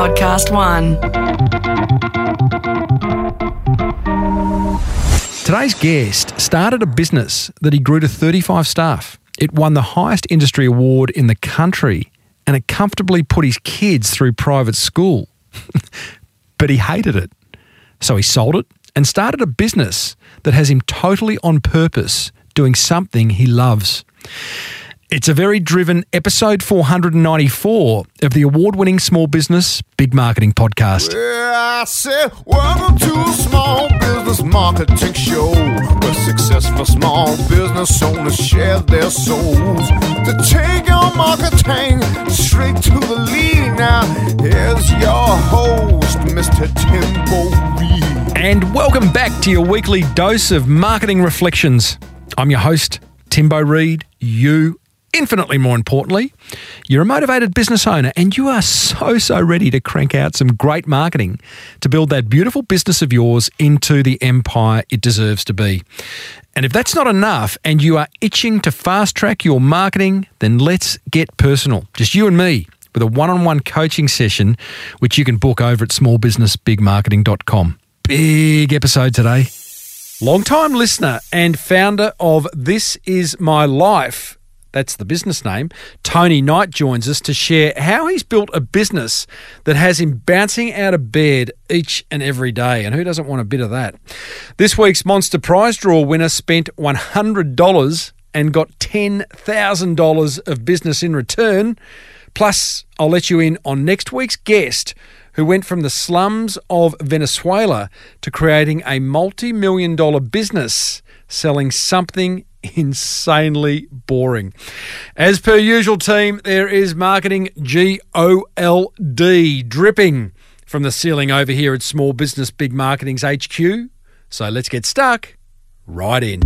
Podcast One. Today's guest started a business that he grew to 35 staff. It won the highest industry award in the country and it comfortably put his kids through private school. but he hated it. So he sold it and started a business that has him totally on purpose doing something he loves. It's a very driven episode 494 of the award winning Small Business Big Marketing Podcast. Yeah, I said, welcome to a small business marketing show where successful small business owners share their souls to take your marketing straight to the lead. Now, here's your host, Mr. Timbo Reid. And welcome back to your weekly dose of marketing reflections. I'm your host, Timbo Reid. You infinitely more importantly, you're a motivated business owner and you are so, so ready to crank out some great marketing to build that beautiful business of yours into the empire it deserves to be. And if that's not enough and you are itching to fast track your marketing, then let's get personal. Just you and me with a one on one coaching session, which you can book over at smallbusinessbigmarketing.com. Big episode today. Long-time listener and founder of This Is My Life that's the business name, Tony Knight joins us to share how he's built a business that has him bouncing out of bed each and every day. And who doesn't want a bit of that? This week's Monster Prize Draw winner spent $100 and got $10,000 of business in return. Plus, I'll let you in on next week's guest who went from the slums of Venezuela to creating a multi million dollar business selling something insanely boring. As per usual, team, there is marketing G O L D dripping from the ceiling over here at Small Business Big Marketing's HQ. So let's get stuck right in.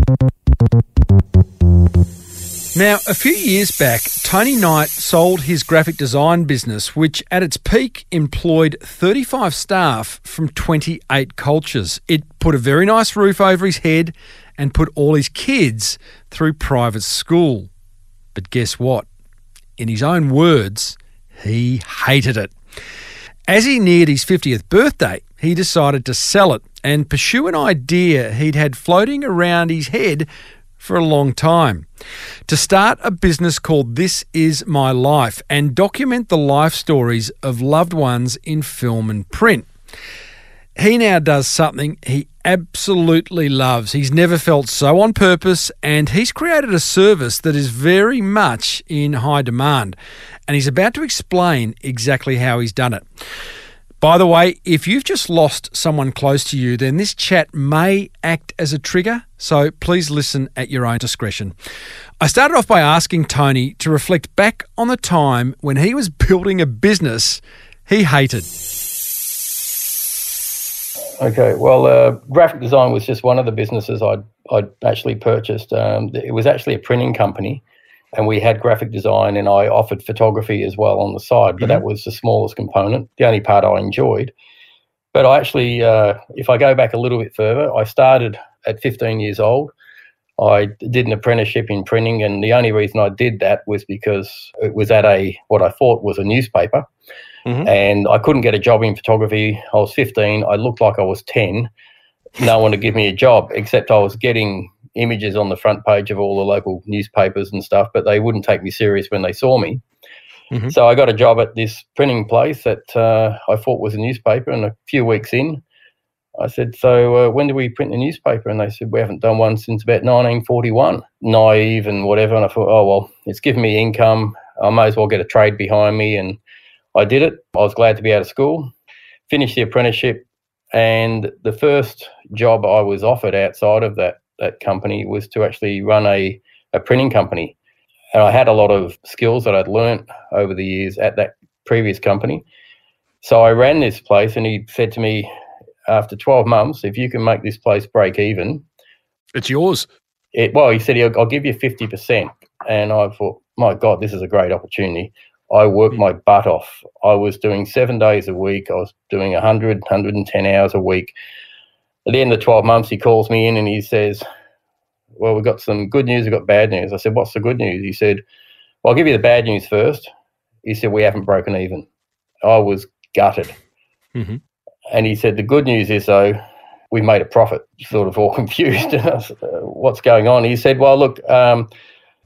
Now, a few years back, Tony Knight sold his graphic design business, which at its peak employed 35 staff from 28 cultures. It put a very nice roof over his head and put all his kids through private school. But guess what? In his own words, he hated it. As he neared his 50th birthday, he decided to sell it and pursue an idea he'd had floating around his head for a long time. To start a business called This Is My Life and document the life stories of loved ones in film and print. He now does something he absolutely loves. He's never felt so on purpose, and he's created a service that is very much in high demand. And he's about to explain exactly how he's done it. By the way, if you've just lost someone close to you, then this chat may act as a trigger, so please listen at your own discretion. I started off by asking Tony to reflect back on the time when he was building a business he hated. Okay, well, uh, graphic design was just one of the businesses I'd, I'd actually purchased. Um, it was actually a printing company, and we had graphic design, and I offered photography as well on the side, but mm-hmm. that was the smallest component, the only part I enjoyed. But I actually, uh, if I go back a little bit further, I started at 15 years old. I did an apprenticeship in printing, and the only reason I did that was because it was at a what I thought was a newspaper Mm-hmm. And I couldn't get a job in photography. I was 15. I looked like I was 10. No one to give me a job, except I was getting images on the front page of all the local newspapers and stuff, but they wouldn't take me serious when they saw me. Mm-hmm. So I got a job at this printing place that uh, I thought was a newspaper. And a few weeks in, I said, So uh, when do we print the newspaper? And they said, We haven't done one since about 1941. Naive and whatever. And I thought, Oh, well, it's giving me income. I may as well get a trade behind me and I did it. I was glad to be out of school, finished the apprenticeship, and the first job I was offered outside of that that company was to actually run a, a printing company. And I had a lot of skills that I'd learnt over the years at that previous company. So I ran this place, and he said to me, after 12 months, if you can make this place break even, it's yours. It, well, he said, I'll, I'll give you 50%. And I thought, my God, this is a great opportunity. I worked my butt off. I was doing seven days a week. I was doing 100, 110 hours a week. At the end of 12 months, he calls me in and he says, Well, we've got some good news, we've got bad news. I said, What's the good news? He said, Well, I'll give you the bad news first. He said, We haven't broken even. I was gutted. Mhm. And he said, the good news is though, we made a profit. Sort of all confused. I said, "Uh, What's going on? He said, well, look, um,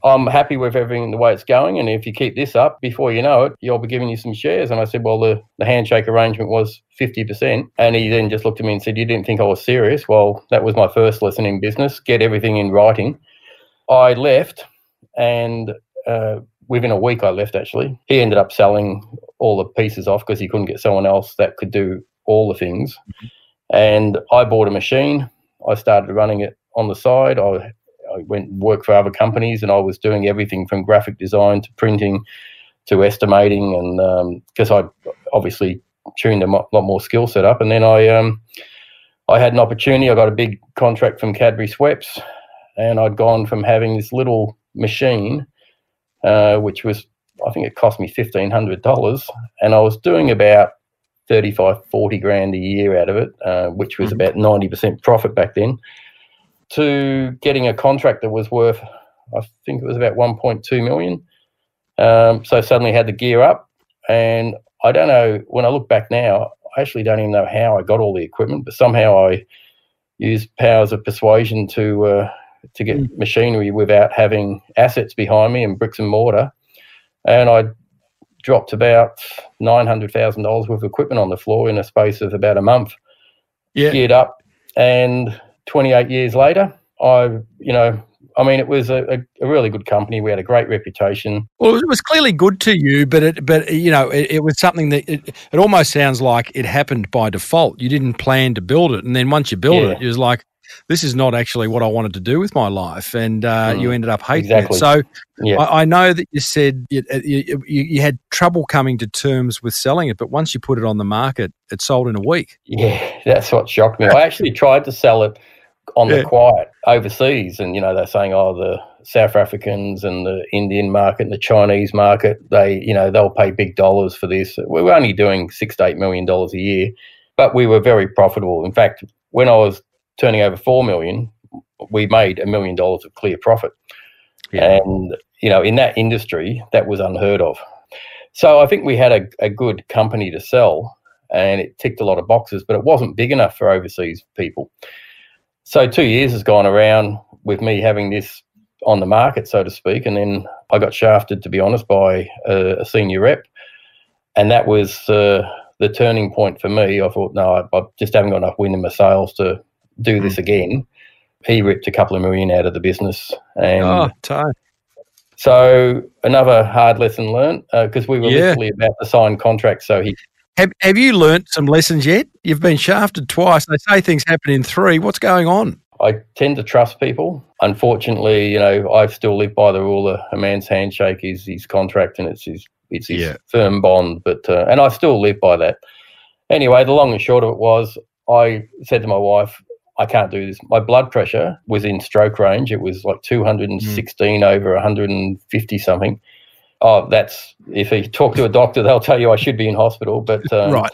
I'm happy with everything the way it's going, and if you keep this up, before you know it, you'll be giving you some shares. And I said, well, the, the handshake arrangement was fifty percent, and he then just looked at me and said, you didn't think I was serious? Well, that was my first lesson in business: get everything in writing. I left, and uh, within a week, I left. Actually, he ended up selling all the pieces off because he couldn't get someone else that could do all the things. And I bought a machine. I started running it on the side. I I went and worked for other companies, and I was doing everything from graphic design to printing to estimating, and because I obviously tuned a lot more skill set up, and then I um, I had an opportunity. I got a big contract from Cadbury Schweppes, and I'd gone from having this little machine, uh, which was I think it cost me fifteen hundred dollars, and I was doing about 35, 40 grand a year out of it, uh, which was Mhm. about ninety percent profit back then to getting a contract that was worth, I think it was about 1.2 million. Um, so suddenly had to gear up, and I don't know. When I look back now, I actually don't even know how I got all the equipment, but somehow I used powers of persuasion to uh, to get machinery without having assets behind me and bricks and mortar, and I dropped about nine hundred thousand dollars worth of equipment on the floor in a space of about a month Yeah. geared up, and 28 years later, I, you know, I mean, it was a, a, really good company. We had a great reputation. Well, it was clearly good to you, but it, but you know, it, it was something that it, it almost sounds like it happened by default. You didn't plan to build it, and then once you built Yeah. it, it was like, this is not actually what I wanted to do with my life, and uh, Mm, you ended up hating exactly. it. So Yeah, I, I know that you said you, you, you you had trouble coming to terms with selling it, but once you put it on the market, it sold in a week. yeah, that's what shocked me. I actually tried to sell it on Yeah. the quiet overseas, and you know, they're saying, oh, the South Africans and the Indian market and the Chinese market, they, you know, they'll pay big dollars for this. We were only doing six to eight million dollars a year, but we were very profitable. In fact, when I was turning over four million, we made a million dollars of clear profit. And, you know, in that industry, that was unheard of. So I think we had a, a good company to sell and it ticked a lot of boxes, but it wasn't big enough for overseas people. So two years has gone around with me having this on the market, so to speak. And then I got shafted, to be honest, by a, a senior rep. And that was uh, the turning point for me. I thought, no, I, I just haven't got enough wind in my sails to do this again. He ripped a couple of million out of the business. And oh, Ty. so another hard lesson learned because we were Yeah. literally about to sign contracts. So he, Have Have you learnt some lessons yet? You've been shafted twice. They say things happen in three. What's going on? I tend to trust people. Unfortunately, you know, I still live by the rule of a man's handshake is his contract and it's his it's his Yeah. firm bond. But uh, and I still live by that. Anyway, the long and short of it was, I said to my wife, I can't do this. My blood pressure was in stroke range. It was like 216 over 150 something. Oh, that's if you talk to a doctor, they'll tell you I should be in hospital. But um, right.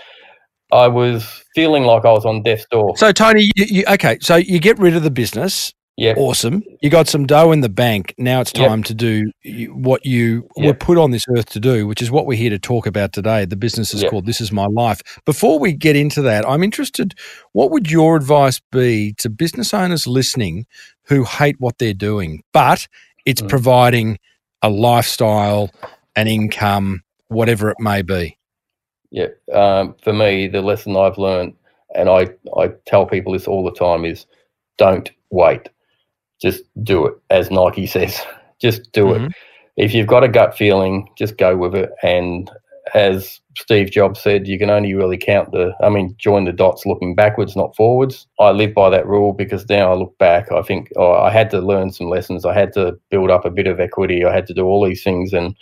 I was feeling like I was on death's door. So Tony, you, you, okay. So you get rid of the business. Yeah, Awesome. You got some dough in the bank. Now it's Yep. time to do what you were put on this earth to do, which is what we're here to talk about today. The business is Yep. called This Is My Life. Before we get into that, I'm interested. What would your advice be to business owners listening who hate what they're doing, but it's Mm. providing a lifestyle, an income, whatever it may be? Yeah, um, for me, the lesson I've learned, and I, I tell people this all the time, is don't wait. Just do it, as Nike says. Just do Mhm. it. If you've got a gut feeling, just go with it. And as Steve Jobs said, you can only really count the, I mean, join the dots looking backwards, not forwards. I live by that rule because now I look back, I think oh, I had to learn some lessons. I had to build up a bit of equity. I had to do all these things. And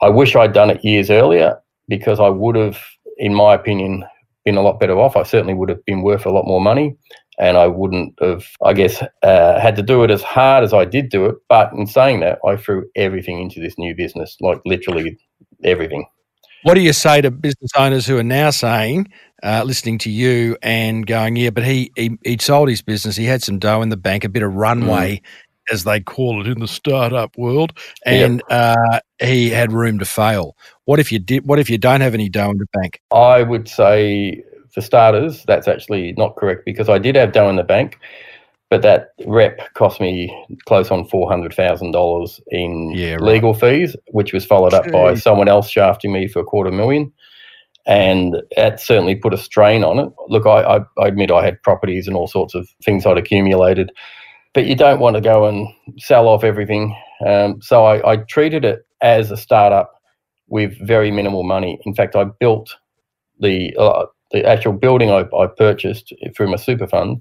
I wish I'd done it years earlier because I would have, in my opinion, been a lot better off. I certainly would have been worth a lot more money. And I wouldn't have, I guess, uh, had to do it as hard as I did do it. But in saying that, I threw everything into this new business, like literally everything. What do you say to business owners who are now saying, uh, listening to you and going, yeah, but he, he he sold his business, he had some dough in the bank, a bit of runway, as they call it in the startup world, and uh, he had room to fail. What if you did? What if you don't have any dough in the bank? I would say, for starters, that's actually not correct because I did have dough in the bank, but that rep cost me close on four hundred thousand dollars in Yeah, right. legal fees, which was followed up by someone else shafting me for a quarter million. And that certainly put a strain on it. Look, I, I, I admit I had properties and all sorts of things I'd accumulated, but you don't want to go and sell off everything. Um, so I, I treated it as a startup with very minimal money. In fact, I built the uh, the actual building I, I purchased through my super fund,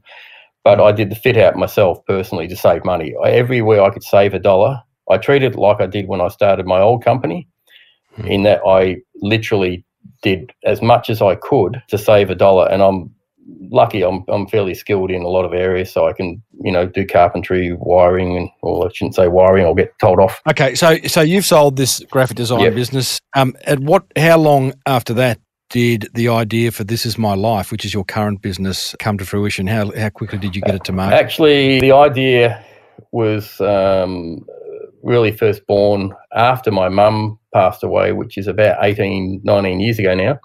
but I did the fit out myself personally to save money. I, everywhere I could save a dollar, I treated it like I did when I started my old company, Hmm. in that I literally did as much as I could to save a dollar, and I'm lucky. I'm I'm fairly skilled in a lot of areas, so I can you know do carpentry, wiring, and or I shouldn't say wiring. I'll get told off. Okay, so so you've sold this graphic design Yep. business. Um, at what? How long after that did the idea for this is my life, which is your current business, come to fruition? How how quickly did you get it to market? Actually, the idea was um, really first born after my mum passed away, which is about 18, 19 years ago now.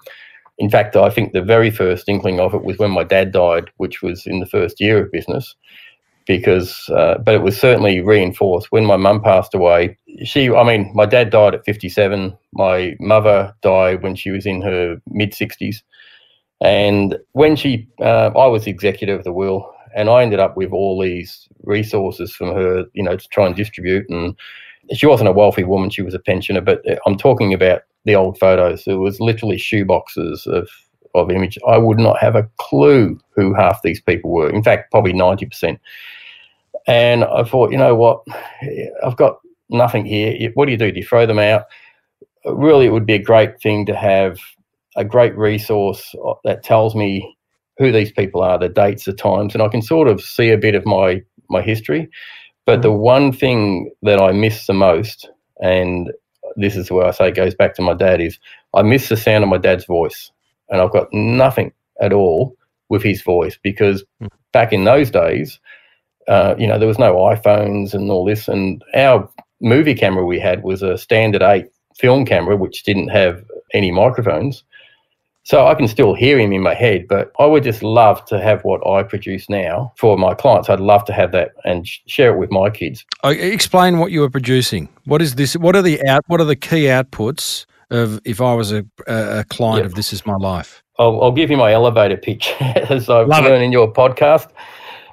In fact, I think the very first inkling of it was when my dad died, which was in the first year of business. Because, uh, but it was certainly reinforced when my mum passed away. She, I mean, my dad died at 57. My mother died when she was in her mid 60s. And when she, uh, I was the executor of the will, and I ended up with all these resources from her, you know, to try and distribute. And she wasn't a wealthy woman; she was a pensioner. But uh, I'm talking about the old photos. It was literally shoeboxes of of image. I would not have a clue who half these people were. In fact, probably ninety percent. And I thought, you know what? I've got nothing here. What do you do? Do you throw them out? Really, it would be a great thing to have a great resource uh, that tells me who these people are, the dates, the times, and I can sort of see a bit of my my history. But the one thing that I miss the most, and this is where I say it goes back to my dad, is I miss the sound of my dad's voice, and I've got nothing at all with his voice because Mm. back in those days, uh, you know, there was no iPhones and all this, and our movie camera we had was a standard eight film camera, which didn't have any microphones. So I can still hear him in my head, but I would just love to have what I produce now for my clients. I'd love to have that and sh- share it with my kids. Oh, explain what you were producing. What is this? What are the out? What are the key outputs of if I was a, a, client Yep. of This Is My Life? I'll, I'll give you my elevator pitch as I've Love it. learned in your podcast.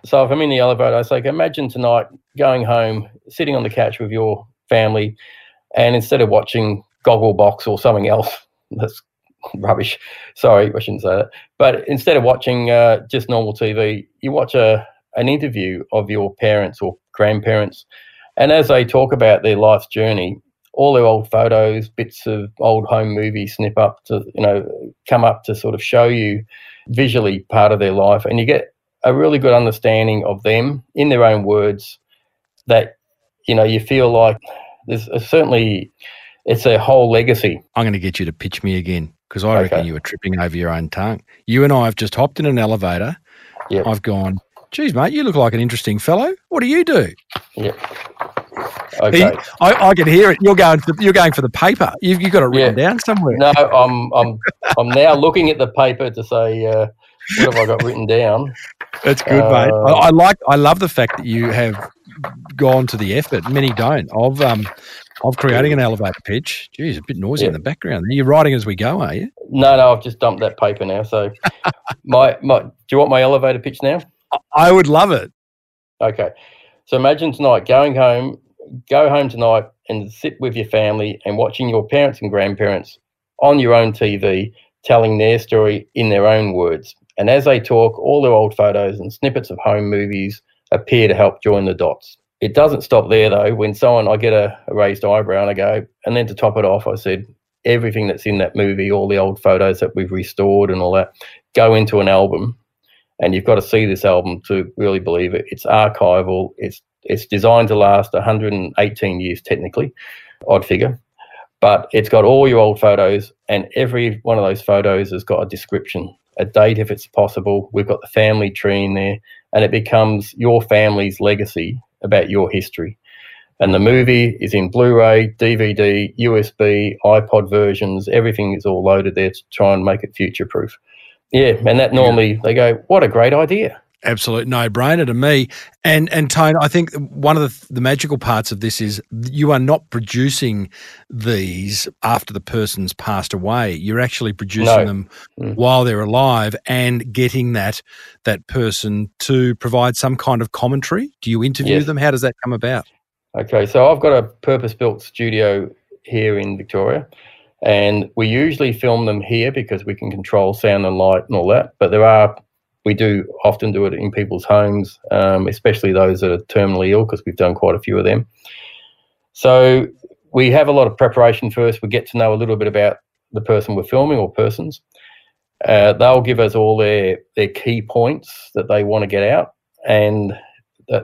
So if I'm in the elevator, I say, imagine tonight going home, sitting on the couch with your family, and instead of watching Gogglebox or something else, that's rubbish. Sorry, I shouldn't say that. But instead of watching uh, just normal TV, you watch a an interview of your parents or grandparents, and as they talk about their life's journey, all their old photos, bits of old home movies snip up to you know come up to sort of show you visually part of their life, and you get a really good understanding of them in their own words. That you know you feel like there's a, certainly it's a whole legacy. I'm going to get you to pitch me again because I reckon you were tripping over your own tongue. You and I have just hopped in an elevator. Yep. I've gone, geez, mate, you look like an interesting fellow. What do you do? Yeah. Okay. I, I can hear it. You're going for the, you're going for the paper. You've, you've got it written down somewhere. No, I'm I'm I'm now looking at the paper to say uh, what have I got written down. That's good, mate. Uh, I, I like I love the fact that you have gone to the effort. Many don't of um of creating an elevator pitch. Geez, a bit noisy in the background. You're writing as we go, are you? No, no, I've just dumped that paper now. So my my do you want my elevator pitch now? I would love it. Okay. So imagine tonight going home, go home tonight and sit with your family and watching your parents and grandparents on your own TV telling their story in their own words. And as they talk, all their old photos and snippets of home movies appear to help join the dots. It doesn't stop there though. When someone, I get a, a raised eyebrow and I go, and then to top it off, I said, everything that's in that movie, all the old photos that we've restored and all that, go into an album and you've got to see this album to really believe it. It's archival. It's it's designed to last 118 years technically, odd figure, but it's got all your old photos, and every one of those photos has got a description, a date if it's possible. We've got the family tree in there, and it becomes your family's legacy about your history. And the movie is in Blu ray, DVD, USB, iPod versions, everything is all loaded there to try and make it future proof. Yeah, and that normally they go, what a great idea absolute no brainer to me. And and Tone, I think one of the, the magical parts of this is you are not producing these after the person's passed away. You're actually producing no. them mm. while they're alive and getting that that person to provide some kind of commentary. Do you interview yes. them? How does that come about? Okay, so I've got a purpose built studio here in Victoria. And we usually film them here because we can control sound and light and all that. But there are we do often do it in people's homes, um, especially those that are terminally ill, because we've done quite a few of them. So we have a lot of preparation first. We get to know a little bit about the person we're filming or persons. Uh, they'll give us all their their key points that they want to get out, and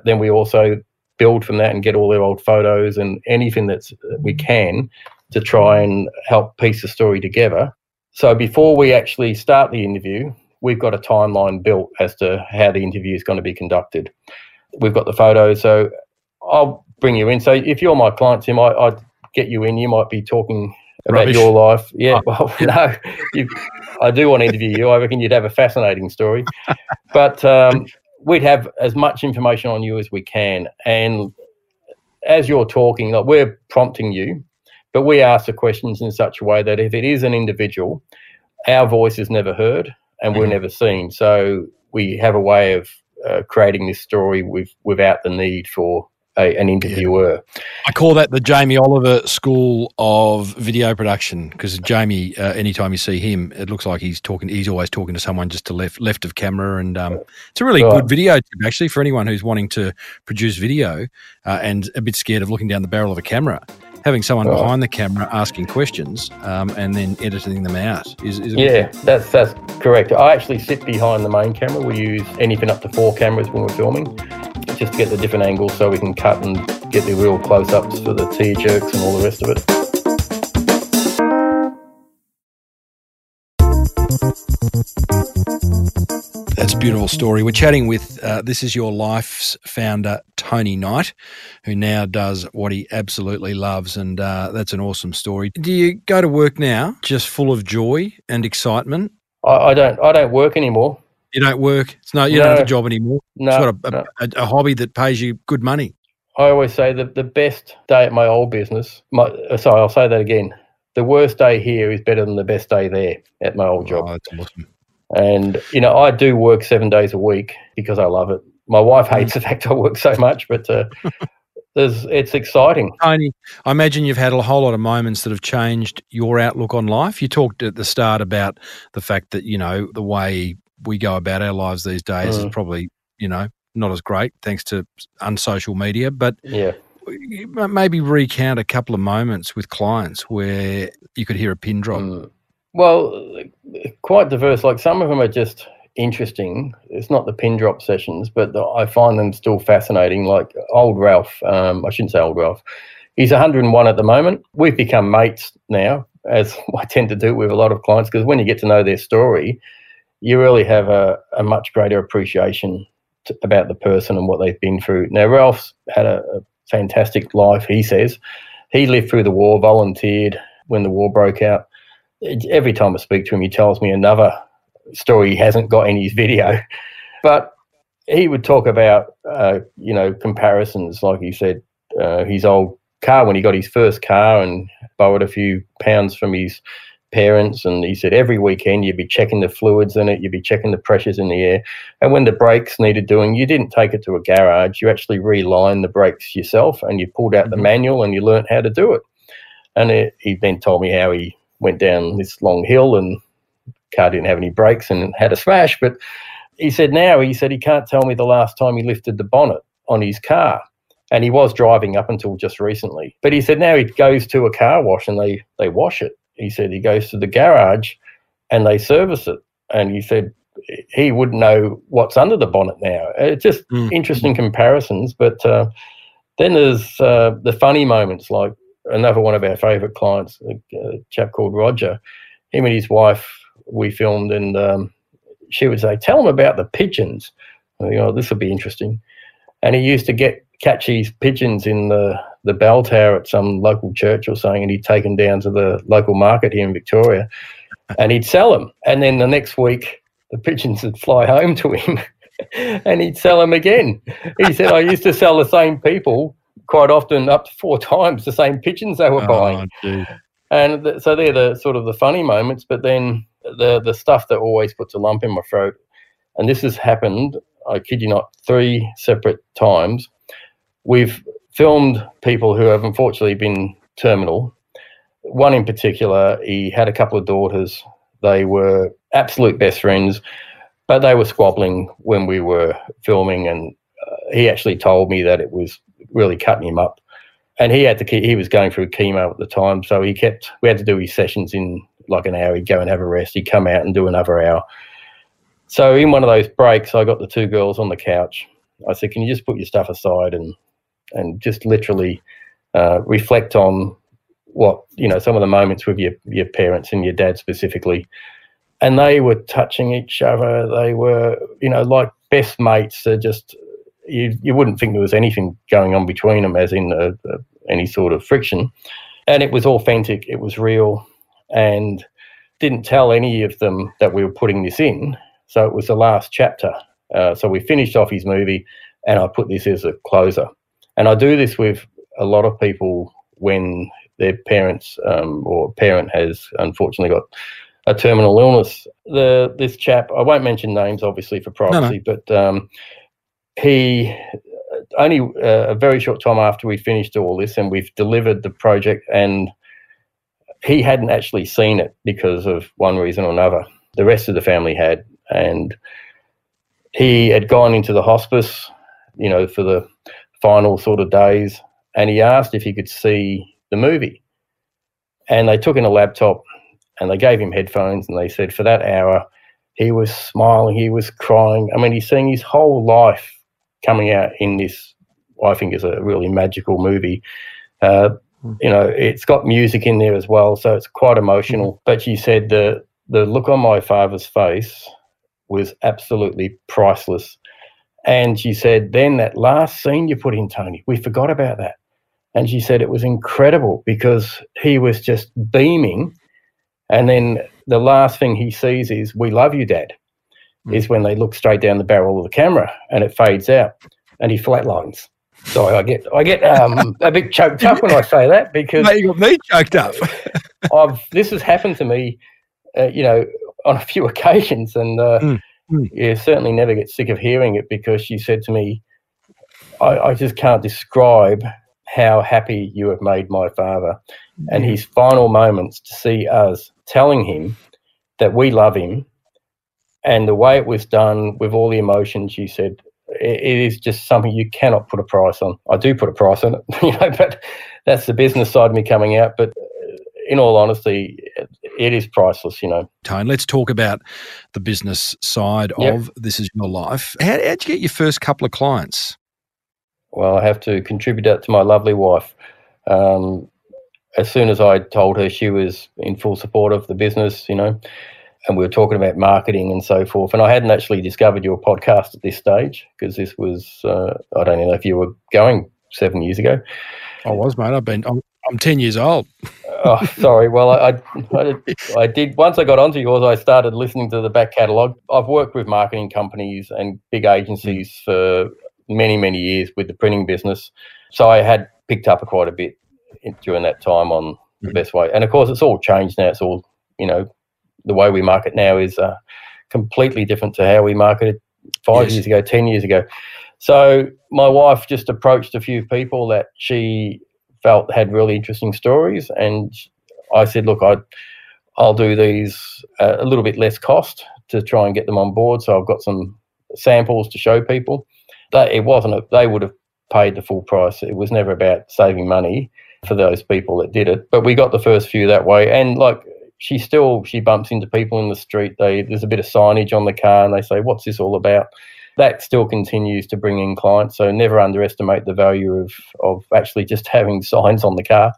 then we also build from that and get all their old photos and anything that we can to try and help piece the story together. So before we actually start the interview, we've got a timeline built as to how the interview is going to be conducted. We've got the photos, so I'll bring you in. So if you're my client, Tim, I, would get you in. You might be talking about Rubbish. your life. Yeah, oh, well, no, you, I do want to interview you. I reckon you'd have a fascinating story. but um, we'd have as much information on you as we can. And as you're talking, like we're prompting you, but we ask the questions in such a way that if it is an individual, our voice is never heard and we're mm-hmm. never seen. So we have a way of uh, creating this story with, without the need for a, an interviewer. Yeah. I call that the Jamie Oliver School of Video Production because Jamie, uh, anytime you see him, it looks like he's talking. He's always talking to someone just to left left of camera, and um, it's a really right. good video tip actually for anyone who's wanting to produce video uh, and a bit scared of looking down the barrel of a camera having someone right. behind the camera asking questions um, and then editing them out is, is yeah that's that's correct. I actually sit behind the main camera. We use anything up to four cameras when we're filming just to get the different angles so we can cut and get the real close-ups for the tear jerks and all the rest of it That's a beautiful story. We're chatting with uh, This Is Your Life's founder, Tony Knight, who now does what he absolutely loves. And uh, that's an awesome story. Do you go to work now just full of joy and excitement? I, I don't I don't work anymore. You don't work? It's no, you no, don't have a job anymore. No, it's got a, no. a, a, hobby that pays you good money. I always say that the best day at my old business, my, sorry, I'll say that again. The worst day here is better than the best day there at my old job. Oh, that's awesome. And, you know, I do work seven days a week because I love it. My wife hates the fact I work so much, but uh, there's, it's exciting. Tony, I imagine you've had a whole lot of moments that have changed your outlook on life. You talked at the start about the fact that, you know, the way we go about our lives these days mm. is probably, you know, not as great thanks to unsocial media. But yeah. maybe recount a couple of moments with clients where you could hear a pin drop. Mm. Well, quite diverse. Like some of them are just interesting. It's not the pin drop sessions, but the, I find them still fascinating. Like old Ralph, um, I shouldn't say old Ralph. He's 101 at the moment. We've become mates now, as I tend to do with a lot of clients, because when you get to know their story, you really have a, a much greater appreciation to, about the person and what they've been through. Now, Ralph's had a, a fantastic life, he says. He lived through the war, volunteered when the war broke out every time I speak to him, he tells me another story he hasn't got in his video. But he would talk about, uh, you know, comparisons, like he said, uh, his old car when he got his first car and borrowed a few pounds from his parents. And he said every weekend you'd be checking the fluids in it, you'd be checking the pressures in the air. And when the brakes needed doing, you didn't take it to a garage, you actually relined the brakes yourself and you pulled out mm-hmm. the manual and you learnt how to do it. And it, he then told me how he went down this long hill and car didn't have any brakes and had a smash. But he said now, he said he can't tell me the last time he lifted the bonnet on his car. And he was driving up until just recently. But he said now he goes to a car wash and they, they wash it. He said he goes to the garage and they service it. And he said he wouldn't know what's under the bonnet now. It's just mm. interesting comparisons. But uh, then there's uh, the funny moments like another one of our favourite clients, a, chap called Roger. Him and his wife, we filmed, and um, she would say, "Tell him about the pigeons." Think, "Oh, this will be interesting." And he used to get catch these pigeons in the the bell tower at some local church or something, and he'd take them down to the local market here in Victoria, and he'd sell them. And then the next week, the pigeons would fly home to him, and he'd sell them again. He said, "I used to sell the same people quite often, up to four times the same pigeons they were buying." Oh, And th- so they're the sort of the funny moments, but then the the stuff that always puts a lump in my throat, and this has happened. I kid you not, three separate times. We've filmed people who have unfortunately been terminal. One in particular, he had a couple of daughters. They were absolute best friends, but they were squabbling when we were filming, and uh, he actually told me that it was really cutting him up and he had to keep, he was going through chemo at the time, so he kept we had to do his sessions in like an hour. He'd go and have a rest. He'd come out and do another hour. So in one of those breaks, I got the two girls on the couch. I said, "Can you just put your stuff aside and and just literally uh, reflect on what you know some of the moments with your your parents and your dad specifically?" And they were touching each other. They were you know like best mates. They're just you you wouldn't think there was anything going on between them, as in uh, uh, any sort of friction. And it was authentic. It was real, and didn't tell any of them that we were putting this in. So it was the last chapter. Uh, so we finished off his movie, and I put this as a closer. And I do this with a lot of people when their parents um, or parent has unfortunately got a terminal illness. The this chap, I won't mention names, obviously for privacy, but um, he only uh, a very short time after we finished all this and we've delivered the project and he hadn't actually seen it because of one reason or another. The rest of the family had and he had gone into the hospice you know for the final sort of days and he asked if he could see the movie. And they took in a laptop and they gave him headphones and they said for that hour he was smiling he was crying. I mean he's seeing his whole life coming out in this, I think is a really magical movie. Uh, you know, it's got music in there as well, so it's quite emotional. But she said the the look on my father's face was absolutely priceless. And she said, then that last scene you put in, Tony, we forgot about that. And she said it was incredible because he was just beaming. And then the last thing he sees is, We love you, Dad is when they look straight down the barrel of the camera and it fades out and he flatlines. Sorry, I get I get um, a bit choked up when I say that because Mate, you got me choked up. I've this has happened to me, uh, you know, on a few occasions, and uh, Mm, mm. yeah, certainly never get sick of hearing it because she said to me, I, "I just can't describe how happy you have made my father." And his final moments to see us telling him that we love him, and the way it was done with all the emotions you said, it, it is just something you cannot put a price on. I do put a price on it, you know, but that's the business side of me coming out. But uh, in all honesty, it, it is priceless, you know. Tone, let's talk about the business side Yep. of This Is Your Life. How, how'd you get your first couple of clients? Well, I have to contribute that to my lovely wife. Um, as soon as I told her she was in full support of the business, you know, and we were talking about marketing and so forth. And I hadn't actually discovered your podcast at this stage because this was, uh, I don't know if you were going seven years ago. I was, mate. I've been, I'm, I'm 10 years old. oh, sorry. Well, I, I, I, I did. Once I got onto yours, I started listening to the back catalogue. I've worked with marketing companies and big agencies for many, many years with the printing business. So I had picked up quite a bit in, during that time on the Mhm. best way. And of course, it's all changed now. It's all, you know, the way we market now is uh, completely different to how we marketed five Yes. years ago, 10 years ago. So my wife just approached a few people that she felt had really interesting stories, and I said, "Look, I, I'll do these uh, a little bit less cost to try and get them on board." So I've got some samples to show people. That it wasn't a, they would have paid the full price. It was never about saving money for those people that did it. But we got the first few that way, and like she still she bumps into people in the street. They there's a bit of signage on the car, and they say, "What's this all about?" That still continues to bring in clients. So never underestimate the value of of actually just having signs on the car,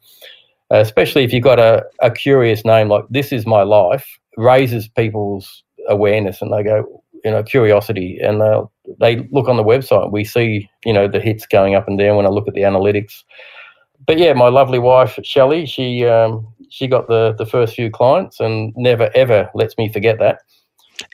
uh, especially if you've got a, a curious name like "This is my life." Raises people's awareness, and they go, you know, curiosity, and they'll they look on the website. We see, you know, the hits going up and down when I look at the analytics. But yeah, my lovely wife Shelley, she um, she got the the first few clients and never ever lets me forget that.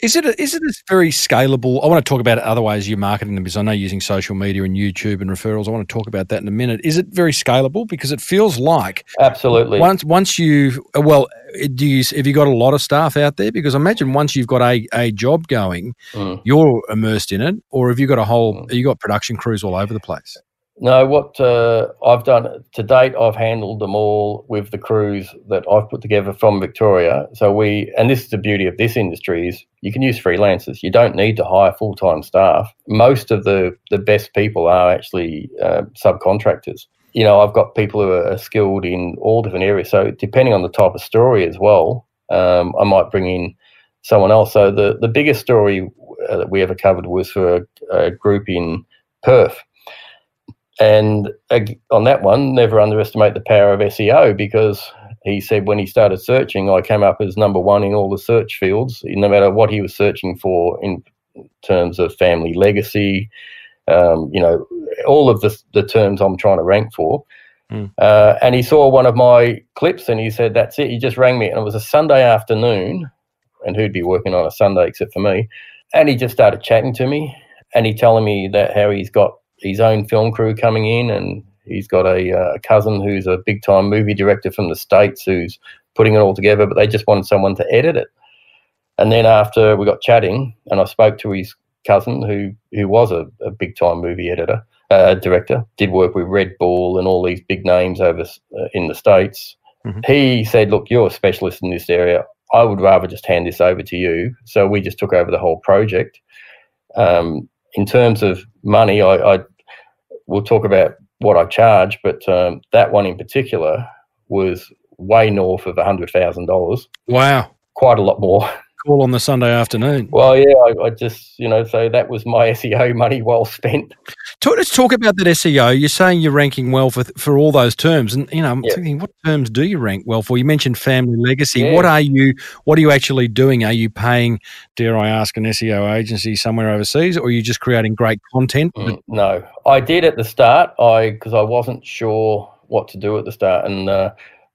Is it a, is it a very scalable? I want to talk about other ways you're marketing them because I know using social media and YouTube and referrals. I want to talk about that in a minute. Is it very scalable? Because it feels like absolutely once once you well, do you have you got a lot of staff out there? Because I imagine once you've got a, a job going, mm. you're immersed in it, or have you got a whole mm. you got production crews all over the place? No, what uh, I've done to date, I've handled them all with the crews that I've put together from Victoria. So we, and this is the beauty of this industry is you can use freelancers. You don't need to hire full time staff. Most of the the best people are actually uh, subcontractors. You know, I've got people who are skilled in all different areas. So depending on the type of story as well, um, I might bring in someone else. So the the biggest story uh, that we ever covered was for a, a group in Perth and on that one, never underestimate the power of SEO because he said when he started searching, I came up as number one in all the search fields, no matter what he was searching for in terms of family legacy, um, you know, all of the, the terms I'm trying to rank for. Mm. Uh, and he saw one of my clips and he said, That's it. He just rang me. And it was a Sunday afternoon, and who'd be working on a Sunday except for me. And he just started chatting to me and he telling me that how he's got his own film crew coming in, and he's got a, uh, a cousin who's a big time movie director from the states who's putting it all together. But they just wanted someone to edit it. And then after we got chatting, and I spoke to his cousin who who was a, a big time movie editor, uh, director, did work with Red Bull and all these big names over uh, in the states. Mm-hmm. He said, "Look, you're a specialist in this area. I would rather just hand this over to you." So we just took over the whole project. Um, in terms of money, I, I will talk about what I charge, but um, that one in particular was way north of a hundred thousand dollars. Wow, quite a lot more call on the Sunday afternoon. Well, yeah, I, I, just, you know, so that was my SEO money well spent. Talk, let's talk about that SEO. You're saying you're ranking well for for all those terms, and you know, I'm yeah. thinking, what terms do you rank well for? You mentioned family legacy. Yeah. What are you? What are you actually doing? Are you paying, dare I ask, an SEO agency somewhere overseas, or are you just creating great content? Mm, no, I did at the start. I because I wasn't sure what to do at the start, and uh,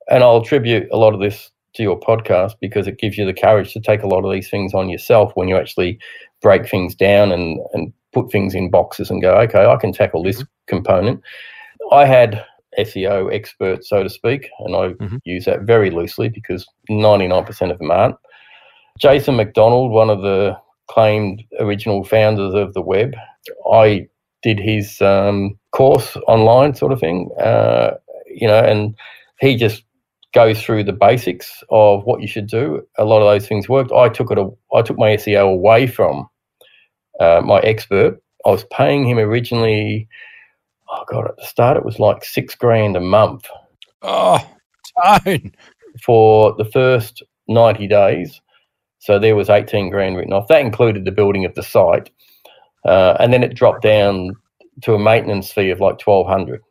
and I'll attribute a lot of this to your podcast because it gives you the courage to take a lot of these things on yourself when you actually break things down and, and put things in boxes and go, okay, I can tackle this mm-hmm. component. I had SEO experts, so to speak, and I mm-hmm. use that very loosely because 99% of them aren't. Jason McDonald, one of the claimed original founders of the web, I did his um, course online, sort of thing, uh, you know, and he just goes through the basics of what you should do. A lot of those things worked. I took it. I took my SEO away from uh, my expert. I was paying him originally. Oh god, at the start it was like six grand a month. Oh, tone for the first ninety days. So there was eighteen grand written off. That included the building of the site, uh, and then it dropped down to a maintenance fee of like twelve hundred.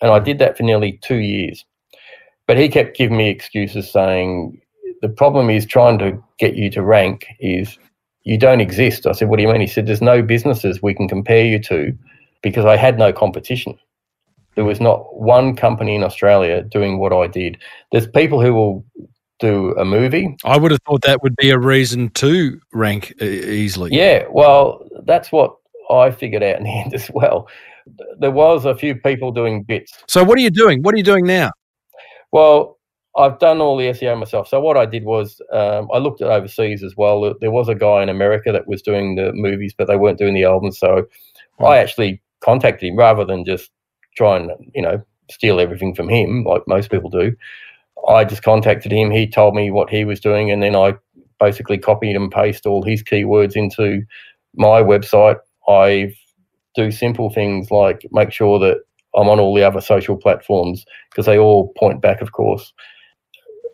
And I did that for nearly two years. But he kept giving me excuses saying, the problem is trying to get you to rank is you don't exist. I said, what do you mean? He said, there's no businesses we can compare you to because I had no competition. There was not one company in Australia doing what I did. There's people who will do a movie. I would have thought that would be a reason to rank easily. Yeah, well, that's what I figured out in the end as well. There was a few people doing bits. So what are you doing? What are you doing now? Well, I've done all the SEO myself. So what I did was um, I looked at overseas as well. There was a guy in America that was doing the movies, but they weren't doing the albums. So I actually contacted him rather than just try and you know steal everything from him like most people do. I just contacted him. He told me what he was doing, and then I basically copied and pasted all his keywords into my website. I do simple things like make sure that I'm on all the other social platforms because they all point back, of course.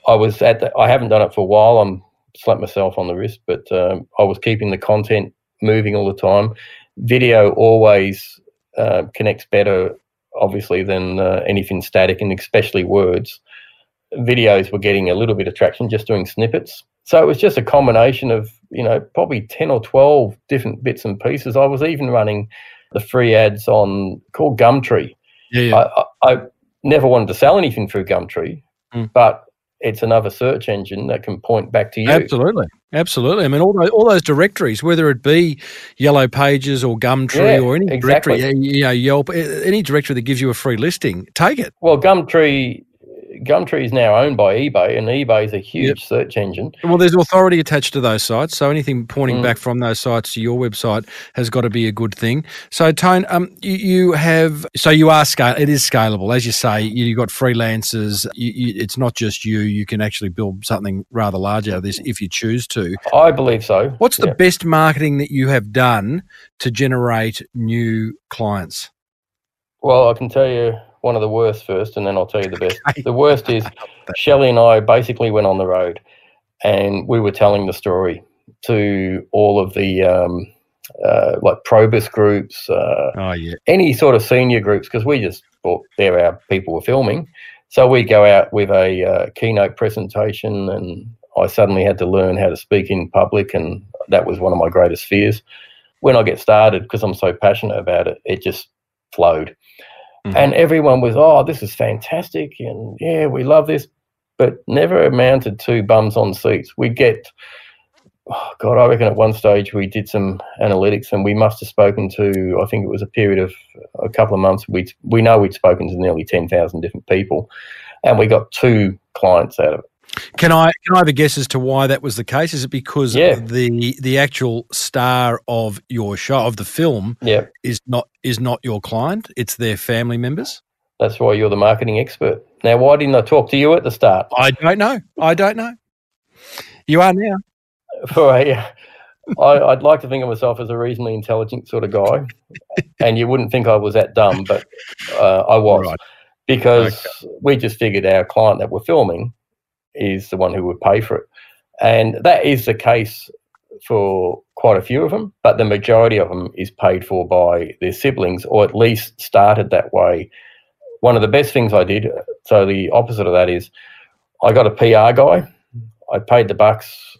I was at the, I haven't done it for a while. I'm slapped myself on the wrist, but um, I was keeping the content moving all the time. Video always uh, connects better, obviously, than uh, anything static, and especially words. Videos were getting a little bit of traction just doing snippets. So it was just a combination of you know, probably 10 or 12 different bits and pieces. I was even running the free ads on called Gumtree. Yeah, yeah. I, I, I never wanted to sell anything through Gumtree, Mm. but it's another search engine that can point back to you. Absolutely, absolutely. I mean, all those, all those directories, whether it be Yellow Pages or Gumtree Yeah, or any exactly. directory, you know, Yelp, any directory that gives you a free listing, take it. Well, Gumtree, Gumtree is now owned by eBay, and eBay is a huge search engine. Well, there's authority attached to those sites, so anything pointing Mm. back from those sites to your website has got to be a good thing. So, Tone, um, you, you have so you are scale. It is scalable, as you say. You, you've got freelancers. You, you, it's not just you. You can actually build something rather large out of this if you choose to. I believe so. What's the best marketing that you have done to generate new clients? Well, I can tell you one of the worst first, and then I'll tell you the best. The worst is Shelley and I basically went on the road, and we were telling the story to all of the um, uh, like Probus groups, uh, Oh yeah, any sort of senior groups, because we just thought they're our people were filming. So we'd go out with a uh, keynote presentation, and I suddenly had to learn how to speak in public, and that was one of my greatest fears. When I get started, because I'm so passionate about it, it just flowed. Mhm. And everyone was, oh, this is fantastic, and yeah, we love this, but never amounted to bums on seats. We get, oh God, I reckon at one stage we did some analytics, and we must have spoken to, I think it was a period of a couple of months. We we know we'd spoken to nearly ten thousand different people, and we got two clients out of it. Can I can I have a guess as to why that was the case? Is it because Yeah. the the actual star of your show of the film Yeah, is not is not your client? It's their family members. that's why you're the marketing expert. Now, why didn't I talk to you at the start? I don't know. I don't know. You are now. I, I'd like to think of myself as a reasonably intelligent sort of guy, and you wouldn't think I was that dumb, but uh, I was Right. because we just figured our client that we're filming is the one who would pay for it, and that is the case for quite a few of them, but the majority of them is paid for by their siblings, or at least started that way. One of the best things I did, so the opposite of that is, I got a PR guy. I paid the bucks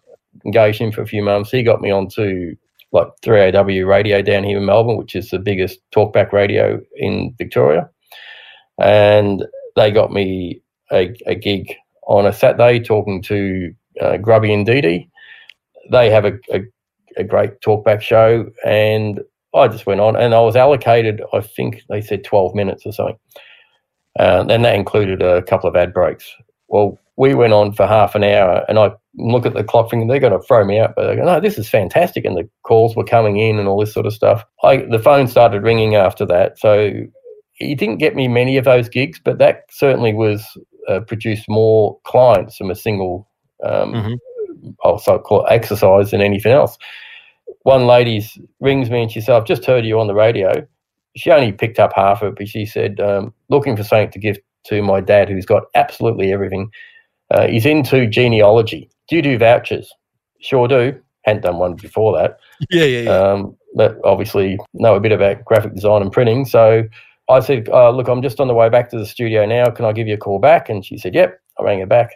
engaged him for a few months. He got me onto like 3AW radio down here in Melbourne, which is the biggest talkback radio in Victoria. And they got me a, a gig on a Saturday talking to uh, Grubby and Dee. They have a, a, a great talkback show. And I just went on and I was allocated, I think they said 12 minutes or something. Uh, and that included a couple of ad breaks. Well, we went on for half an hour and I look at the clock thinking they're going to throw me out, but they go, no, this is fantastic. And the calls were coming in and all this sort of stuff. I, the phone started ringing after that. So he didn't get me many of those gigs, but that certainly was uh, produced more clients from a single, um, Mhm. I'll so call it exercise than anything else. One lady rings me and she said, I've just heard you on the radio. She only picked up half of it, but she said, um, looking for something to give to my dad who's got absolutely everything. Uh, he's into genealogy. Do you do vouchers? Sure do. Hadn't done one before that. Yeah, yeah, yeah. Um, but obviously know a bit about graphic design and printing. So I said, uh, look, I'm just on the way back to the studio now. Can I give you a call back? And she said, yep. I rang her back.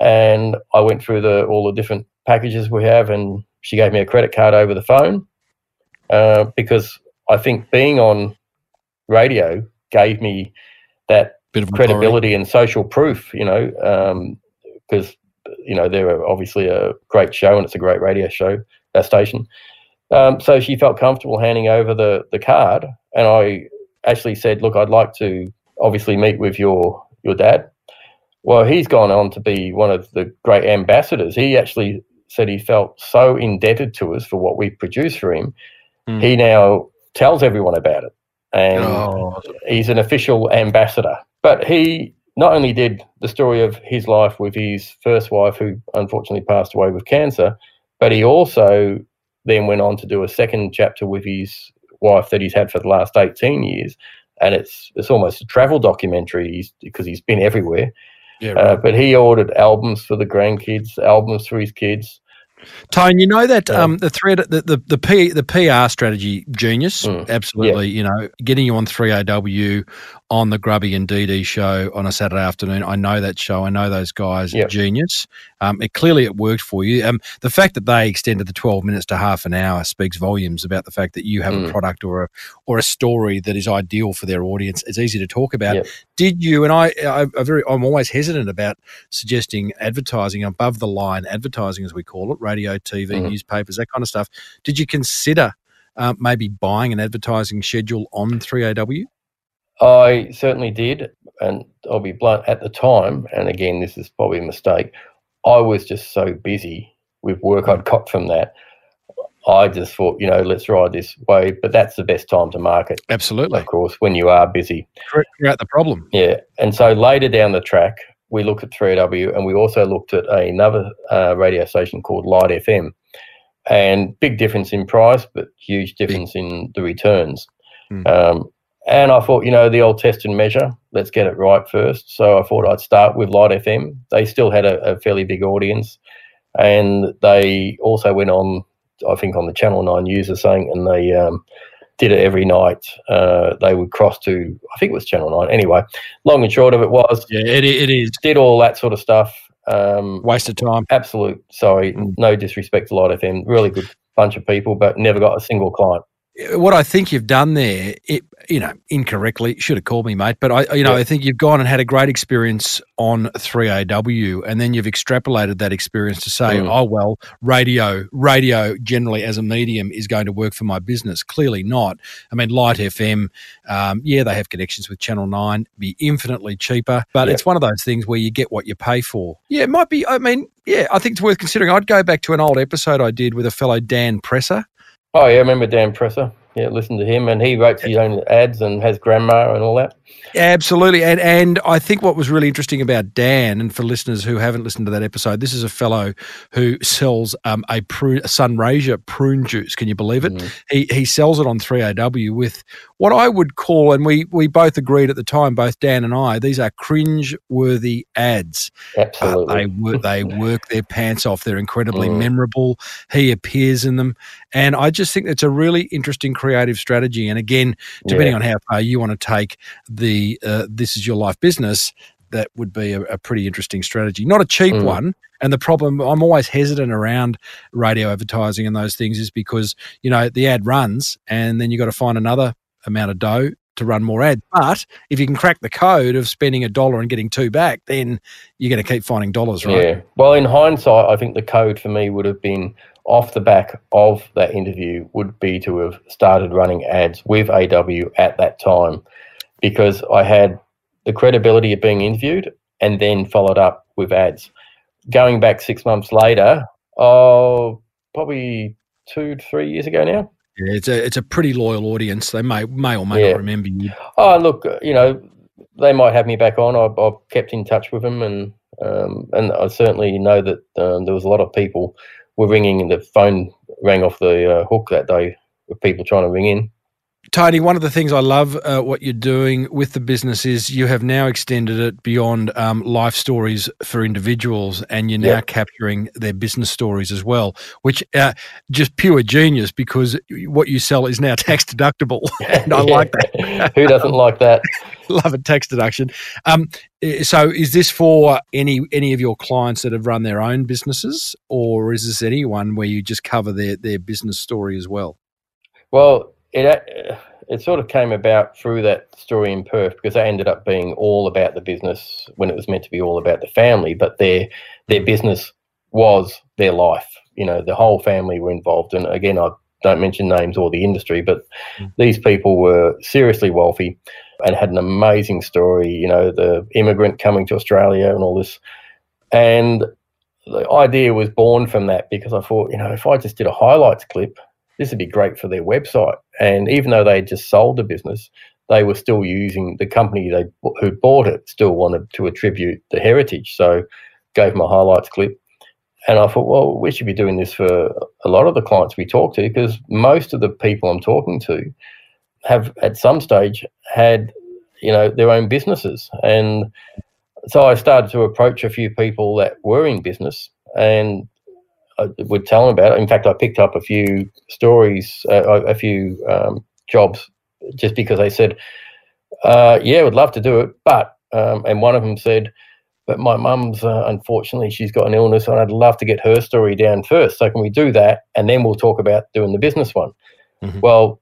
And I went through the all the different packages we have, and she gave me a credit card over the phone uh, because I think being on radio gave me that Bit of credibility and social proof, you know, because, you know, they're obviously a great show and it's a great radio show, that station. Um, so she felt comfortable handing over the, the card. And I actually said, look, I'd like to obviously meet with your, your dad. Well, he's gone on to be one of the great ambassadors. He actually said he felt so indebted to us for what we produced for him. Mm. He now tells everyone about it. And Oh, he's an official ambassador. But he not only did the story of his life with his first wife, who unfortunately passed away with cancer, but he also then went on to do a second chapter with his wife that he's had for the last 18 years. And it's it's almost a travel documentary he's, because he's been everywhere. yeah. Right. Uh, but he ordered albums for the grandkids, albums for his kids. Tone, you know that Yeah. um, the thread, the the the, P, the PR strategy, genius, Mm, absolutely. You know, getting you on three AW on the Grubby and Dee Dee show on a Saturday afternoon. I know that show. I know those guys. Yep. Genius. Um, it clearly it worked for you. Um, the fact that they extended the twelve minutes to half an hour speaks volumes about the fact that you have a Mm. product or a or a story that is ideal for their audience. It's easy to talk about. Yep. Did you and I? I, I very. I'm always hesitant about suggesting advertising above the line advertising, as we call it, radio, TV, Mhm. newspapers, that kind of stuff. Did you consider uh, maybe buying an advertising schedule on 3AW? I certainly did, and I'll be blunt at the time. And again, this is probably a mistake. I was just so busy with work I'd got from that. I just thought, you know, let's ride this wave. But that's the best time to market, Absolutely. of course, when you are busy. Create the problem. Yeah. And so later down the track, we looked at 3AW and we also looked at another uh, radio station called Light FM. And big difference in price, but huge difference in the returns. Hmm. Um, and I thought, you know, the old test and measure, let's get it right first. So I thought I'd start with Light FM. They still had a, a fairly big audience. And they also went on, I think, on the Channel 9 news or something, and they um, did it every night. Uh, they would cross to, I think it was Channel 9. Anyway, long and short of it was, Yeah, it, it is. did all that sort of stuff. Um, Waste of time. absolute, sorry, Mm. no disrespect to Light FM, really good bunch of people, but never got a single client. What I think you've done there, it you know, incorrectly should have called me, mate. But I, you know, Yeah. I think you've gone and had a great experience on 3AW, and then you've extrapolated that experience to say, Mm. oh well, radio, radio generally as a medium is going to work for my business. Clearly not. I mean, Light FM, um, yeah, they have connections with Channel Nine, be infinitely cheaper, but Yeah. it's one of those things where you get what you pay for. Yeah, it might be. I mean, yeah, I think it's worth considering. I'd go back to an old episode I did with a fellow Dan Presser. Oh, yeah, I remember Dan Presser. Yeah, listen to him, and he writes his own ads and has grandma and all that. Absolutely. And and I think what was really interesting about Dan, and for listeners who haven't listened to that episode, this is a fellow who sells um, a prune, a Sunraysia prune juice. Can you believe it? Mm. He he sells it on 3AW with what I would call, and we we both agreed at the time, both Dan and I, these are cringe worthy ads. Uh, Absolutely. they work they work their pants off. They're incredibly Mm. memorable. He appears in them, and I just think it's a really interesting creative strategy. And again, depending Yeah. on how far you want to take the uh, this is your life business, that would be a, a pretty interesting strategy. Not a cheap Mm. one. And the problem, I'm always hesitant around radio advertising and those things, is because you know the ad runs, and then you've got to find another amount of dough to run more ads. But if you can crack the code of spending a dollar and getting two back, then you're going to keep finding dollars, right? Yeah. Well, in hindsight, I think the code for me would have been off the back of that interview would be to have started running ads with AW at that time because I had the credibility of being interviewed and then followed up with ads. Going back six months later, oh, probably two to three years ago now. Yeah, it's a it's a pretty loyal audience. They may may or may Yeah. not remember you. Oh, look, you know, they might have me back on. I've, I've kept in touch with them, and um, and I certainly know that um, there was a lot of people were ringing, and the phone rang off the uh, hook that day with people trying to ring in. Tony, one of the things I love uh, what you're doing with the business is you have now extended it beyond um, life stories for individuals, and you're now Yeah. capturing their business stories as well, which uh, just pure genius because what you sell is now tax deductible, and I like that. Who doesn't like that? love a tax deduction. Um, so, is this for any any of your clients that have run their own businesses, or is this anyone where you just cover their their business story as well? Well, it uh, it sort of came about through that story in Perth because that ended up being all about the business when it was meant to be all about the family. But their their business was their life. You know, the whole family were involved. And again, I don't mention names or the industry, but Mm. these people were seriously wealthy and had an amazing story. You know, the immigrant coming to Australia and all this, and the idea was born from that because I thought, you know, if I just did a highlights clip this would be great for their website. And even though they had just sold the business, they were still using the company they who bought it still wanted to attribute the heritage. So gave them a highlights clip. And I thought, well, we should be doing this for a lot of the clients we talk to because most of the people I'm talking to have at some stage had, you know, their own businesses. And so I started to approach a few people that were in business and I would tell them about it. In fact, I picked up a few stories, uh, a few um, jobs, just because they said, Uh, yeah, I would love to do it, but um, and one of them said, but my mum's uh, unfortunately she's got an illness, and I'd love to get her story down first. So can we do that, and then we'll talk about doing the business one? Mhm. Well,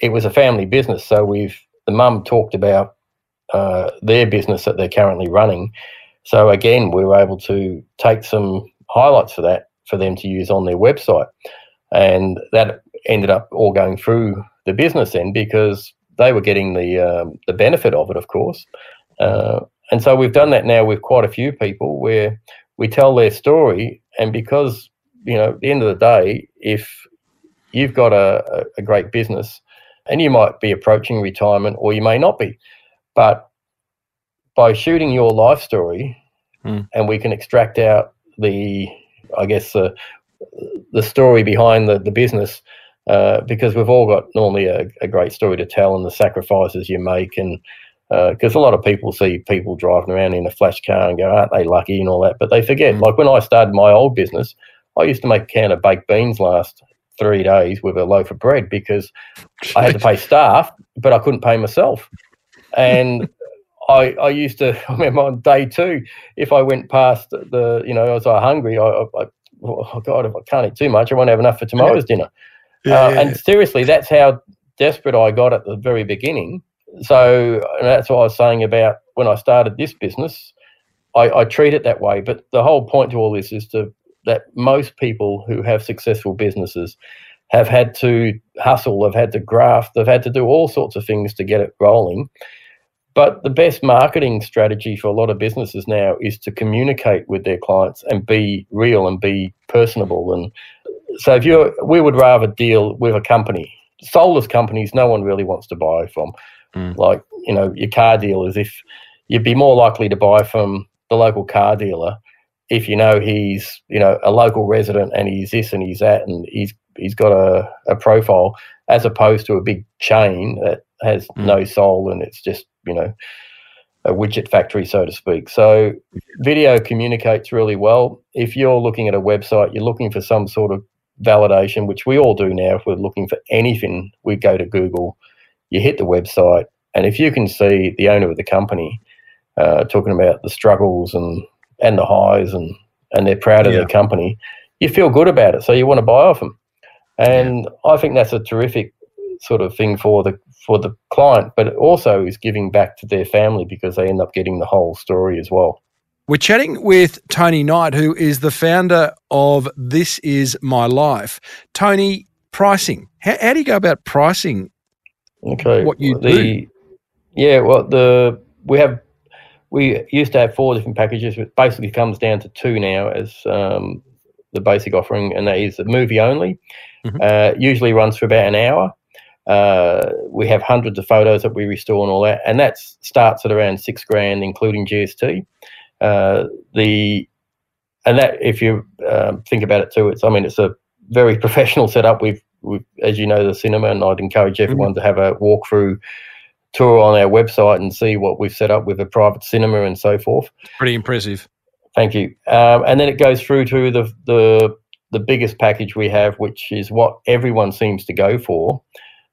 it was a family business, so we've the mum talked about uh, their business that they're currently running. So again, we were able to take some highlights for that for them to use on their website, and that ended up all going through the business end because they were getting the um, the benefit of it, of course. Uh, and so we've done that now with quite a few people where we tell their story, and because you know, at the end of the day, if you've got a, a- a great business and you might be approaching retirement or you may not be, but by shooting your life story, Hmm. and we can extract out the, I guess, the the story behind the, the business uh, because we've all got normally a, a great story to tell and the sacrifices you make and because a lot of people see people driving around in a flash car and go aren't they lucky and all that but they forget Mm. like when i started my old business i used to make a can of baked beans last three days with a loaf of bread because i had to pay staff but i couldn't pay myself and I, I used to I remember on day two if I went past the you know I was hungry I, I, I oh God if I can't eat too much I won't have enough for tomorrow's dinner Yeah, uh, yeah, and seriously, that's how desperate I got at the very beginning. So and that's what I was saying about when I started this business. I, I treat it that way. But the whole point to all this is to that most people who have successful businesses have had to hustle, they've had to graft, they've had to do all sorts of things to get it rolling. But the best marketing strategy for a lot of businesses now is to communicate with their clients and be real and be personable. And so if you we would rather deal with a company soulless companies no one really wants to buy from Mm. like you know your car dealers if you'd be more likely to buy from the local car dealer if you know he's you know a local resident and he's this and he's that and he's he's got a, a profile as opposed to a big chain that has Mm. no soul and it's just you know a widget factory so to speak so video communicates really well if you're looking at a website you're looking for some sort of validation which we all do now if we're looking for anything we go to google you hit the website and if you can see the owner of the company uh, talking about the struggles and and the highs and and they're proud of Yeah. their company you feel good about it so you want to buy off them and i think that's a terrific sort of thing for the for the client but it also is giving back to their family because they end up getting the whole story as well We're chatting with Tony Knight, who is the founder of This Is My Life. Tony, pricing. How, how do you go about pricing? Okay. what you the, do. Yeah, well, the we have we used to have four different packages. It basically comes down to two now as um, the basic offering, and that is the movie only. Mhm. Uh, usually runs for about an hour. Uh, we have hundreds of photos that we restore and all that, and that starts at around six grand, including GST. Uh, the and that if you um, think about it too, it's I mean it's a very professional setup. We've, we've as you know the cinema, and I'd encourage everyone to have a walkthrough tour on our website and see what we've set up with a private cinema and so forth. Pretty impressive. Thank you. Um, and then it goes through to the the the biggest package we have, which is what everyone seems to go for.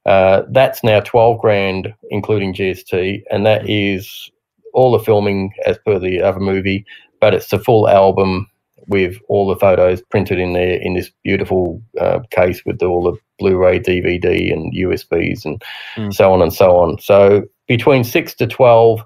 Uh, that's now twelve grand, including GST, and that is all the filming as per the other movie, but it's the full album with all the photos printed in there in this beautiful uh, case with all the Blu-ray, DVD, and USBs, and Mm. so on and so on. So between six to twelve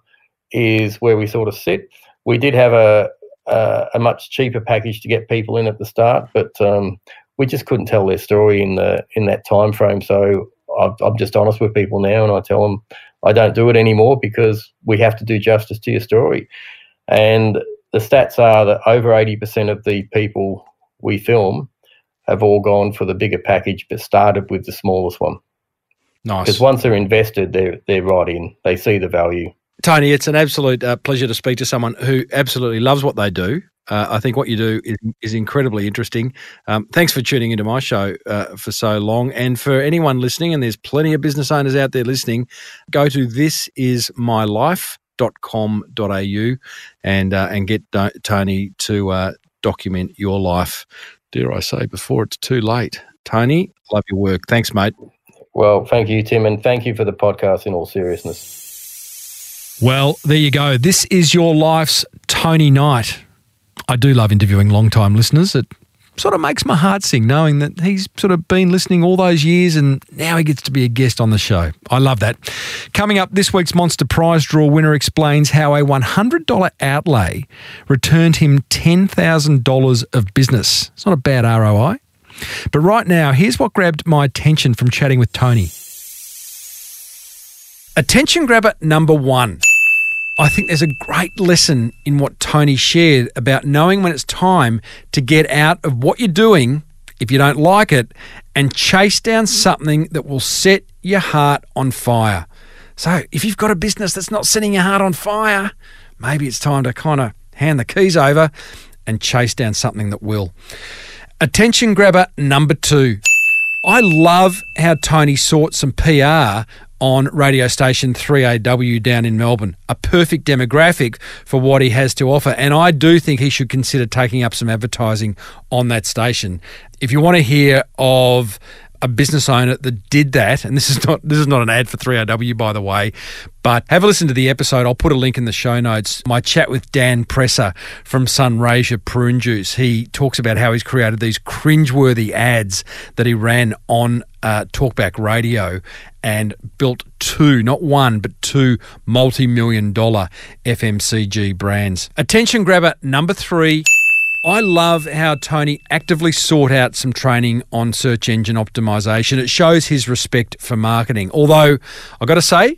is where we sort of sit. We did have a a, a much cheaper package to get people in at the start, but um, we just couldn't tell their story in the in that time frame. So I've, I'm just honest with people now, and I tell them I don't do it anymore because we have to do justice to your story. And the stats are that over 80% of the people we film have all gone for the bigger package, but started with the smallest one. Nice. Because once they're invested, they're they're right in. They see the value. Tony, it's an absolute uh, pleasure to speak to someone who absolutely loves what they do. Uh, I think what you do is, is incredibly interesting. Um, thanks for tuning into my show uh, for so long. And for anyone listening, and there's plenty of business owners out there listening, go to thisismylife.com.au and, uh, and get Do- Tony to uh, document your life, dare I say, before it's too late. Tony, love your work. Thanks, mate. Well, thank you, Tim, and thank you for the podcast in all seriousness. Well, there you go. This is your life's Tony Knight. I do love interviewing long-time listeners. It sort of makes my heart sing knowing that he's sort of been listening all those years and now he gets to be a guest on the show. I love that. Coming up, this week's Monster Prize Draw winner explains how a $100 outlay returned him $10,000 of business. It's not a bad ROI. But right now, here's what grabbed my attention from chatting with Tony. Attention grabber number one. I think there's a great lesson in what Tony shared about knowing when it's time to get out of what you're doing if you don't like it and chase down something that will set your heart on fire. So, if you've got a business that's not setting your heart on fire, maybe it's time to kind of hand the keys over and chase down something that will. Attention grabber number two. I love how Tony sought some PR on radio station 3AW down in Melbourne. A perfect demographic for what he has to offer. And I do think he should consider taking up some advertising on that station. If you want to hear of a business owner that did that, and this is not this is not an ad for 3AW by the way, but have a listen to the episode. I'll put a link in the show notes. My chat with Dan Presser from Sunraysia Prune Juice. He talks about how he's created these cringeworthy ads that he ran on uh, Talkback Radio and built two, not one, but two multi million dollar FMCG brands. Attention grabber number three. I love how Tony actively sought out some training on search engine optimization. It shows his respect for marketing. Although, I've got to say,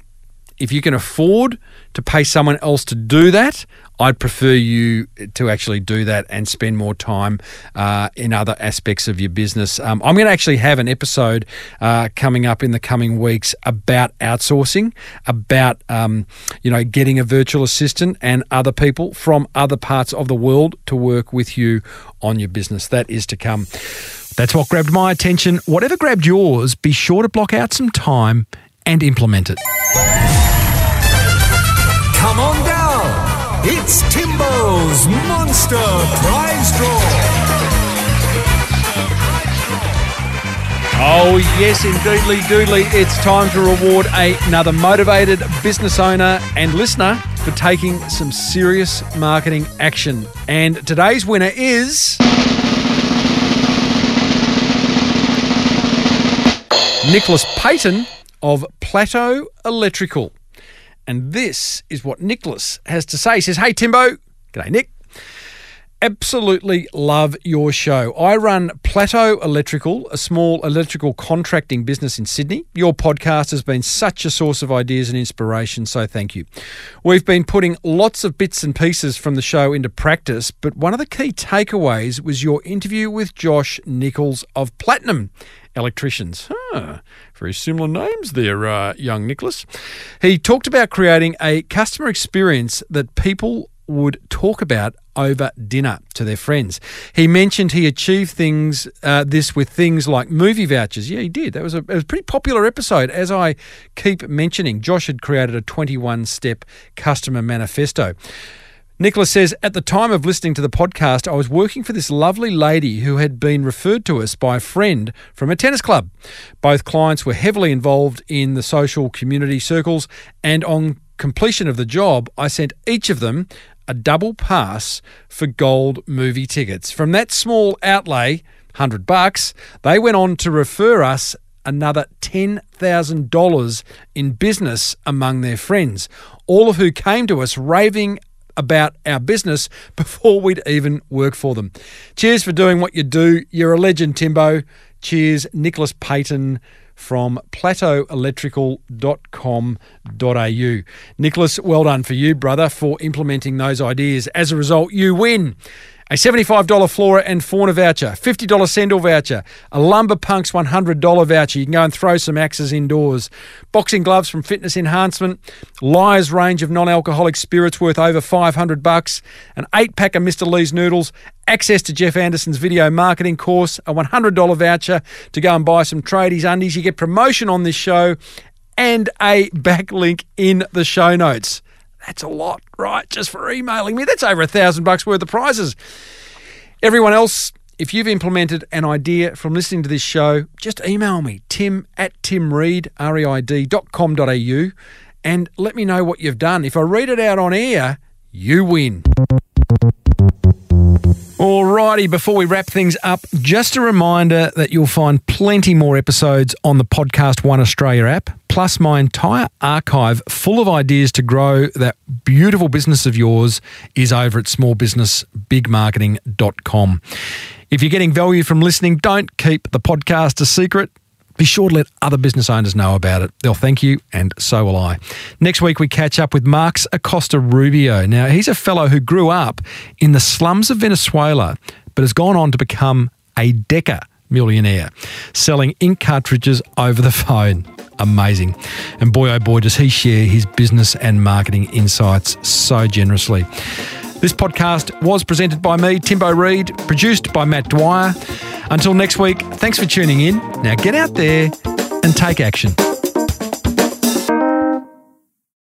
if you can afford to pay someone else to do that, I'd prefer you to actually do that and spend more time uh, in other aspects of your business. Um, I'm going to actually have an episode uh, coming up in the coming weeks about outsourcing, about um, you know getting a virtual assistant and other people from other parts of the world to work with you on your business. That is to come. That's what grabbed my attention. Whatever grabbed yours, be sure to block out some time and implement it. Come on. It's Timbo's Monster Prize Draw. Oh, yes, indeedly, doodly. It's time to reward another motivated business owner and listener for taking some serious marketing action. And today's winner is. Nicholas Payton of Plateau Electrical. And this is what Nicholas has to say. He says, Hey, Timbo. G'day, Nick. Absolutely love your show. I run Plateau Electrical, a small electrical contracting business in Sydney. Your podcast has been such a source of ideas and inspiration, so thank you. We've been putting lots of bits and pieces from the show into practice, but one of the key takeaways was your interview with Josh Nichols of Platinum electricians. Huh, very similar names there, uh, young Nicholas. He talked about creating a customer experience that people would talk about over dinner to their friends. He mentioned he achieved things uh, this with things like movie vouchers. Yeah, he did. That was a, it was a pretty popular episode. As I keep mentioning, Josh had created a 21 step customer manifesto. Nicholas says, At the time of listening to the podcast, I was working for this lovely lady who had been referred to us by a friend from a tennis club. Both clients were heavily involved in the social community circles, and on completion of the job, I sent each of them a double pass for gold movie tickets. From that small outlay, 100 bucks, they went on to refer us another $10,000 in business among their friends, all of who came to us raving about our business before we'd even work for them. Cheers for doing what you do. You're a legend, Timbo. Cheers, Nicholas Payton from plateauelectrical.com.au. Nicholas, well done for you, brother, for implementing those ideas. As a result, you win a $75 Flora and Fauna voucher, $50 Sendle voucher, a Lumber Punks $100 voucher. You can go and throw some axes indoors. Boxing gloves from Fitness Enhancement, Lyre's range of non-alcoholic spirits worth over 500 bucks, an 8-pack of Mr. Lee's noodles, access to Jeff Anderson's video marketing course, a $100 voucher to go and buy some tradies undies. You get promotion on this show and a backlink in the show notes. That's a lot, right? Just for emailing me. That's over a thousand bucks worth of prizes. Everyone else, if you've implemented an idea from listening to this show, just email me, tim at timreid, R-E-I-D, dot com dot au, and let me know what you've done. If I read it out on air, you win. Alrighty, before we wrap things up, just a reminder that you'll find plenty more episodes on the Podcast One Australia app, plus my entire archive full of ideas to grow that beautiful business of yours is over at smallbusinessbigmarketing.com. If you're getting value from listening, don't keep the podcast a secret be sure to let other business owners know about it. They'll thank you, and so will I. Next week, we catch up with Marx Acosta Rubio. Now, he's a fellow who grew up in the slums of Venezuela, but has gone on to become a Deca millionaire, selling ink cartridges over the phone. Amazing. And boy, oh boy, does he share his business and marketing insights so generously. This podcast was presented by me, Timbo Reid, produced by Matt Dwyer. Until next week, thanks for tuning in. Now get out there and take action.